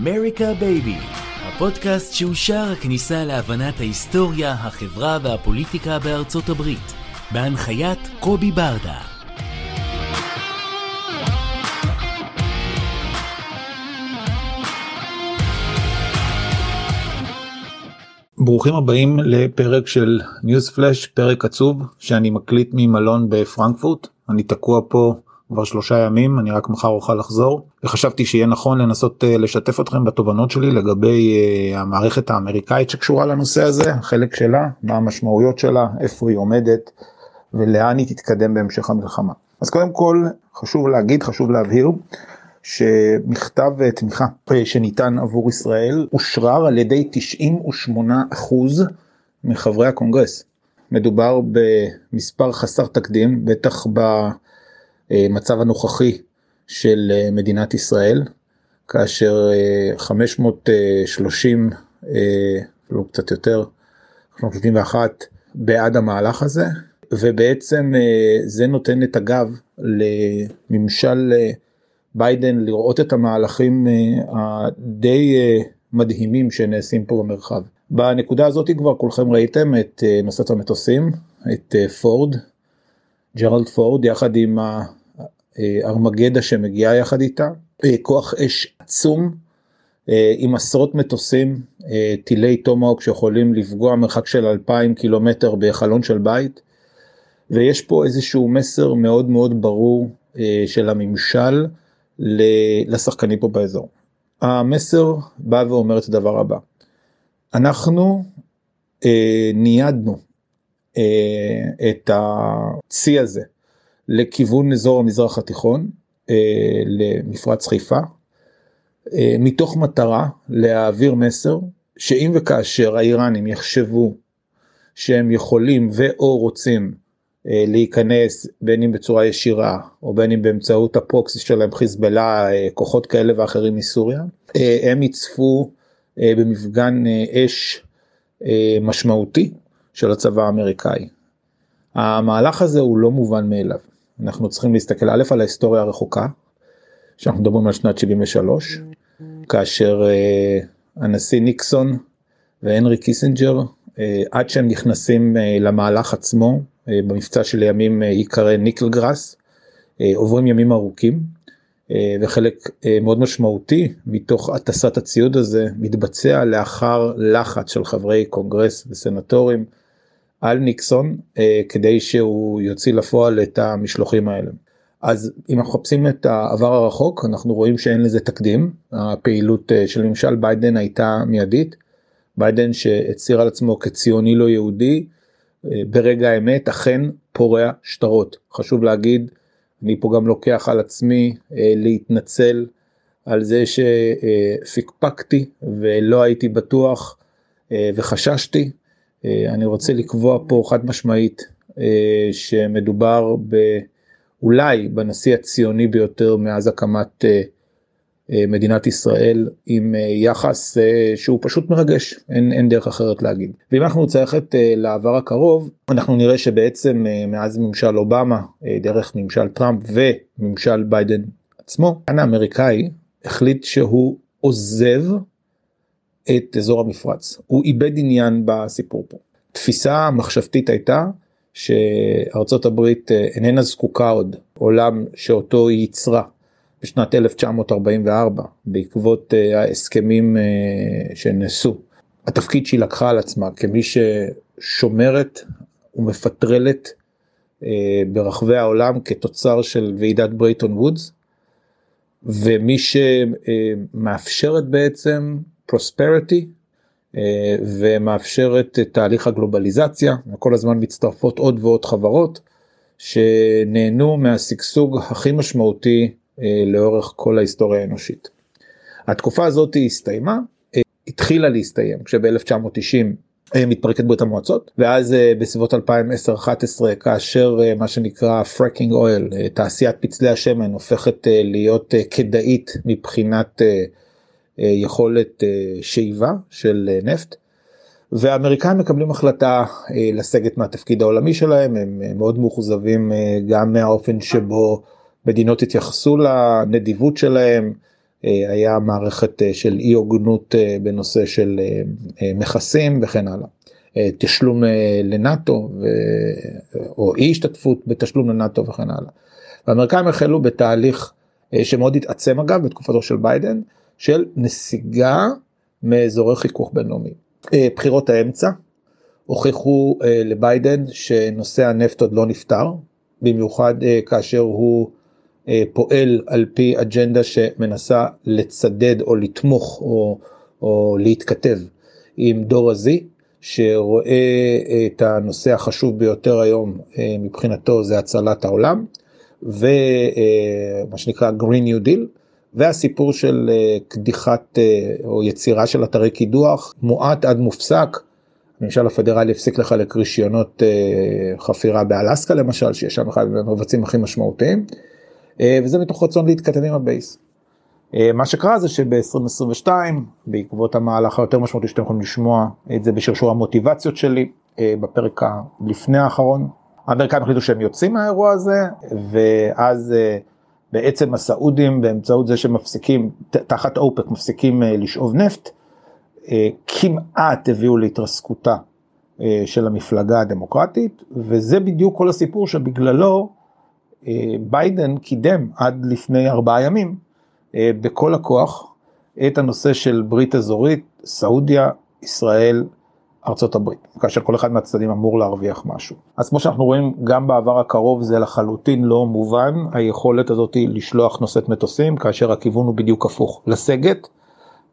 אמריקה בייבי, הפודקאסט שהוא שער הכניסה להבנת ההיסטוריה, החברה והפוליטיקה בארצות הברית, בהנחיית קובי ברדה. ברוכים הבאים לפרק של news flash, פרק עצוב שאני מקליט ממלון בפרנקפורט. אני תקוע פה כבר שלושה ימים, אני רק מחר אוכל לחזור. וחשבתי שיהיה נכון לנסות אה, לשתף אתכם בתובנות שלי לגבי uh, המערכת האמריקאית שקשורה לנושא הזה, החלק שלה, מה המשמעויות שלה, איפה היא עומדת ולאן היא תתקדם בהמשך המלחמה. אז קודם כל חשוב להגיד, חשוב להבהיר. שמכתב תמיכה שניתן עבור ישראל אושרר על ידי 98 אחוז מחברי הקונגרס. מדובר במספר חסר תקדים, בטח במצב הנוכחי של מדינת ישראל, כאשר 530, לא קצת יותר, 531 בעד המהלך הזה, ובעצם זה נותן את הגב לממשל ביידן לראות את המהלכים אה, הדי אה, מדהימים שנעשים פה במרחב. בנקודה הזאת כבר כולכם ראיתם את אה, מסעות המטוסים, את פורד, ג'רלד פורד יחד עם הארמדה שמגיעה יחד איתה, כוח אש עצום עם עשרות מטוסים, טילי טומהוק שיכולים לפגוע מרחק של 2,000 קילומטר בחלון של בית, ויש פה איזשהו מסר מאוד מאוד ברור של הממשל. לשחקנים פה באזור. המסר בא ואומר את הדבר הבא, אנחנו אה, ניידנו אה, את הצי הזה לכיוון אזור המזרח התיכון, אה, למפרץ חיפה, אה, מתוך מטרה להעביר מסר שאם וכאשר האיראנים יחשבו שהם יכולים ואו רוצים אה, להיכנס בין אם בצורה ישירה או בין אם באמצעות הפרוקסי שלהם חיזבאללה כוחות כאלה ואחרים מסוריה הם יצפו במפגן אש משמעותי של הצבא האמריקאי. המהלך הזה הוא לא מובן מאליו אנחנו צריכים להסתכל א' על ההיסטוריה הרחוקה שאנחנו מדברים על שנת 73 כאשר הנשיא ניקסון והנרי קיסינג'ר עד שהם נכנסים למהלך עצמו אה, במבצע שלימים אה, ייקרא Nickel Grass, אה, עוברים ימים ארוכים וחלק מאוד משמעותי מתוך הטסת הציוד הזה מתבצע לאחר לחץ של חברי קונגרס וסנטורים על ניקסון כדי שהוא יוציא לפועל את המשלוחים האלה. אז אם אנחנו מחפשים את העבר הרחוק אנחנו רואים שאין לזה תקדים הפעילות של ממשל ביידן הייתה מיידית. ביידן שהצהיר על עצמו כציוני לא יהודי ברגע האמת אכן פורע שטרות. חשוב להגיד, אני פה גם לוקח על עצמי אה, להתנצל על זה שפיקפקתי ולא הייתי בטוח אה, וחששתי. אה, אני רוצה לקבוע פה חד משמעית שמדובר אולי בנשיא הציוני ביותר מאז הקמת אה, מדינת ישראל עם אה, יחס אה, שהוא פשוט מרגש, אין, אין דרך אחרת להגיד. ואם אנחנו נצטרך ללכת לעבר הקרוב, אנחנו נראה שבעצם מאז ממשל אובמה, דרך ממשל טראמפ וממשל ביידן עצמו, כאן האמריקאי החליט שהוא עוזב את אזור המפרץ, הוא איבד עניין בסיפור פה. תפיסה מחשבתית הייתה שארצות הברית איננה זקוקה עוד עולם שאותו היא ייצרה בשנת 1944 בעקבות אה, ההסכמים אה, שנעשו. התפקיד שהיא לקחה על עצמה כמי ששומרת ומפטרלת אה, ברחבי העולם כתוצר של ועידת ברייטון וודס ומי שמאפשרת בעצם פרוספריטי ומאפשרת את תהליך הגלובליזציה וכל הזמן מצטרפות עוד ועוד חברות שנהנו מהשגשוג הכי משמעותי אה, לאורך כל ההיסטוריה האנושית. התקופה הזאת הסתיימה, אה, התחילה להסתיים כשב-1990 אה, מתפרקת ברית המועצות ואז בסביבות 2010-2011 כאשר מה שנקרא פרקינג אויל תעשיית פצלי השמן הופכת להיות כדאית מבחינת יכולת שאיבה של נפט. והאמריקאים מקבלים החלטה לסגת מהתפקיד העולמי שלהם הם מאוד מאוכזבים גם מהאופן שבו מדינות התייחסו לנדיבות שלהם היה מערכת של אי הוגנות בנושא של מכסים וכן הלאה. תשלום לנאטו או אי השתתפות בתשלום לנאטו וכן הלאה. האמריקאים החלו בתהליך שמאוד התעצם אגב בתקופתו של ביידן של נסיגה מאזורי חיכוך בינלאומי. בחירות האמצע הוכיחו לביידן שנושא הנפט עוד לא נפתר במיוחד כאשר הוא פועל על פי אג'נדה שמנסה לצדד או לתמוך או, או להתכתב עם דור הזי שרואה את הנושא החשוב ביותר היום מבחינתו זה הצלת העולם ומה שנקרא green new deal והסיפור של קדיחת או יצירה של אתרי קידוח מועט עד מופסק. הממשל הפדרלי הפסיק לחלק רישיונות חפירה באלסקה למשל שיש שם אחד מהמבצעים הכי משמעותיים וזה מתוך רצון להתכתב עם הבייס. מה שקרה זה שב-2022 בעקבות המהלך היותר משמעותי שאתם יכולים לשמוע את זה בשרשור המוטיבציות שלי בפרק לפני האחרון. האמריקאים החליטו שהם יוצאים מהאירוע הזה ואז בעצם הסעודים באמצעות זה שמפסיקים תחת אופק מפסיקים לשאוב נפט כמעט הביאו להתרסקותה של המפלגה הדמוקרטית וזה בדיוק כל הסיפור שבגללו ביידן קידם עד לפני ארבעה ימים בכל הכוח את הנושא של ברית אזורית, סעודיה, ישראל, ארצות הברית, כאשר כל אחד מהצדדים אמור להרוויח משהו. אז כמו שאנחנו רואים גם בעבר הקרוב זה לחלוטין לא מובן, היכולת הזאת היא לשלוח נושאת מטוסים כאשר הכיוון הוא בדיוק הפוך, לסגת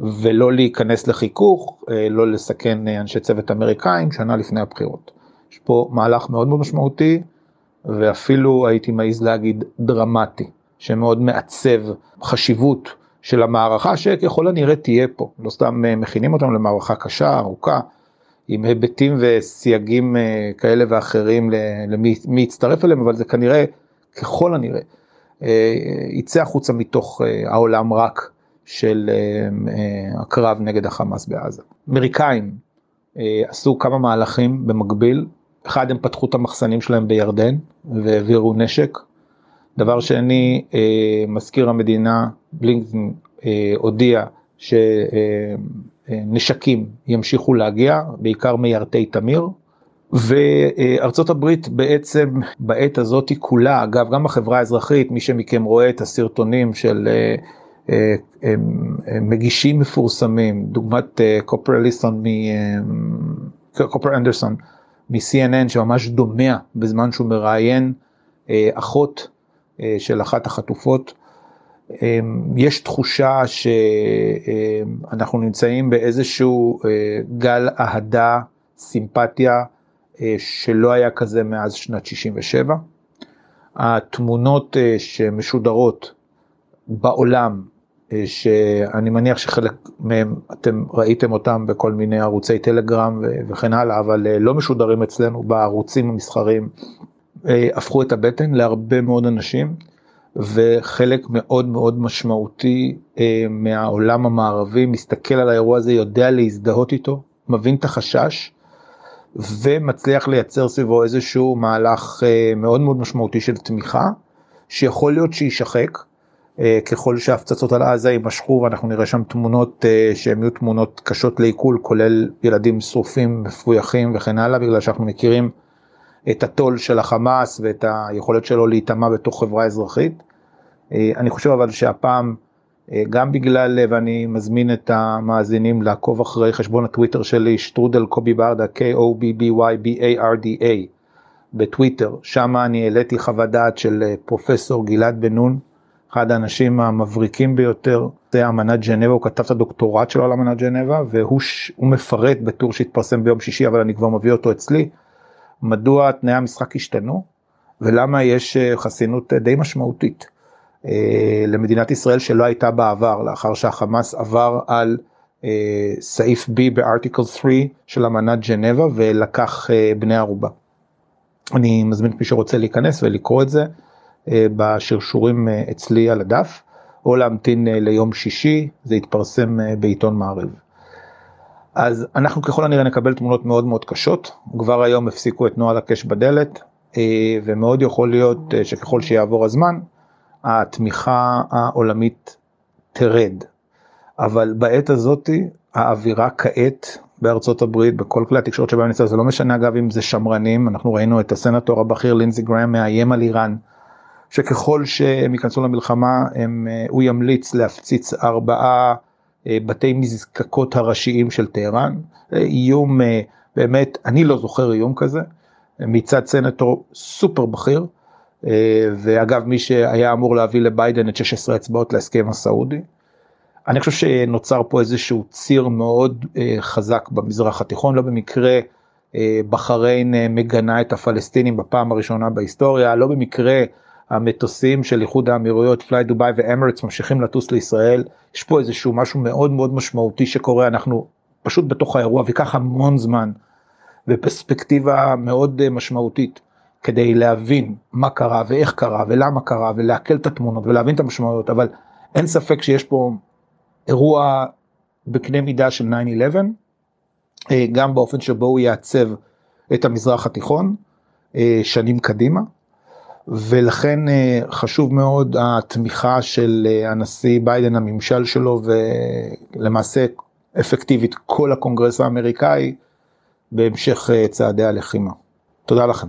ולא להיכנס לחיכוך, לא לסכן אנשי צוות אמריקאים שנה לפני הבחירות. יש פה מהלך מאוד מאוד משמעותי ואפילו הייתי מעז להגיד דרמטי. שמאוד מעצב חשיבות של המערכה שככל הנראה תהיה פה, לא סתם מכינים אותם למערכה קשה, ארוכה, עם היבטים וסייגים כאלה ואחרים למי יצטרף אליהם, אבל זה כנראה, ככל הנראה, יצא החוצה מתוך העולם רק של הקרב נגד החמאס בעזה. אמריקאים עשו כמה מהלכים במקביל, אחד הם פתחו את המחסנים שלהם בירדן והעבירו נשק, דבר שני, מזכיר המדינה בלינקדאין הודיע שנשקים ימשיכו להגיע, בעיקר מיירטי תמיר, וארצות הברית בעצם בעת הזאת כולה, אגב גם החברה האזרחית, מי שמכם רואה את הסרטונים של מגישים מפורסמים, דוגמת קופר אליסון, קופר אנדרסון מ-CNN שממש דומע בזמן שהוא מראיין אחות של אחת החטופות. יש תחושה שאנחנו נמצאים באיזשהו גל אהדה, סימפתיה, שלא היה כזה מאז שנת 67. התמונות שמשודרות בעולם, שאני מניח שחלק מהם אתם ראיתם אותם בכל מיני ערוצי טלגרם וכן הלאה, אבל לא משודרים אצלנו בערוצים המסחרים, הפכו את הבטן להרבה מאוד אנשים וחלק מאוד מאוד משמעותי מהעולם המערבי מסתכל על האירוע הזה, יודע להזדהות איתו, מבין את החשש ומצליח לייצר סביבו איזשהו מהלך מאוד מאוד משמעותי של תמיכה שיכול להיות שיישחק ככל שההפצצות על עזה יימשכו ואנחנו נראה שם תמונות שהן יהיו תמונות קשות לעיכול כולל ילדים שרופים מפויחים וכן הלאה בגלל שאנחנו מכירים את הטול של החמאס ואת היכולת שלו להיטמע בתוך חברה אזרחית. אני חושב אבל שהפעם, גם בגלל, ואני מזמין את המאזינים לעקוב אחרי חשבון הטוויטר שלי, שטרודל קובי ברדה, K-O-B-B-Y-B-A-R-D-A, בטוויטר, שם אני העליתי חוות דעת של פרופסור גלעד בן נון, אחד האנשים המבריקים ביותר, זה אמנת ג'נבה, הוא כתב את הדוקטורט שלו על אמנת ג'נבה, והוא מפרט בטור שהתפרסם ביום שישי, אבל אני כבר מביא אותו אצלי. מדוע תנאי המשחק השתנו ולמה יש חסינות די משמעותית למדינת ישראל שלא הייתה בעבר לאחר שהחמאס עבר על סעיף B בארטיקל 3 של אמנת ג'נבה ולקח בני ערובה. אני מזמין את מי שרוצה להיכנס ולקרוא את זה בשרשורים אצלי על הדף או להמתין ליום שישי זה יתפרסם בעיתון מעריב. אז אנחנו ככל הנראה נקבל תמונות מאוד מאוד קשות, כבר היום הפסיקו את נוהל הקש בדלת, ומאוד יכול להיות שככל שיעבור הזמן, התמיכה העולמית תרד. אבל בעת הזאתי האווירה כעת בארצות הברית בכל כלי התקשורת שבהם נמצא זה לא משנה אגב אם זה שמרנים אנחנו ראינו את הסנטור הבכיר לינזי גראם מאיים על איראן שככל שהם ייכנסו למלחמה הם, אה, הוא ימליץ להפציץ ארבעה אה, בתי מזקקות הראשיים של טהרן. איום באמת אני לא זוכר איום כזה. מצד סנטור סופר בכיר. ואגב מי שהיה אמור להביא לביידן את 16 אצבעות להסכם הסעודי. אני חושב שנוצר פה איזשהו ציר מאוד אה, חזק במזרח התיכון, לא במקרה אה, בחריין אה, מגנה את הפלסטינים בפעם הראשונה בהיסטוריה, לא במקרה המטוסים של איחוד האמירויות, פליי דובאי ואמריקס ממשיכים לטוס לישראל, יש פה איזשהו משהו מאוד מאוד משמעותי שקורה, אנחנו פשוט בתוך האירוע ויקח המון זמן ופרספקטיבה מאוד משמעותית כדי להבין מה קרה ואיך קרה ולמה קרה ולעכל את התמונות ולהבין את המשמעויות, אבל אין ספק שיש פה אירוע בקנה מידה של 9-11, אה, גם באופן שבו הוא יעצב את המזרח התיכון אה, שנים קדימה, ולכן אה, חשוב מאוד התמיכה של הנשיא ביידן, הממשל שלו, ולמעשה אפקטיבית כל הקונגרס האמריקאי בהמשך צעדי הלחימה. תודה לכם.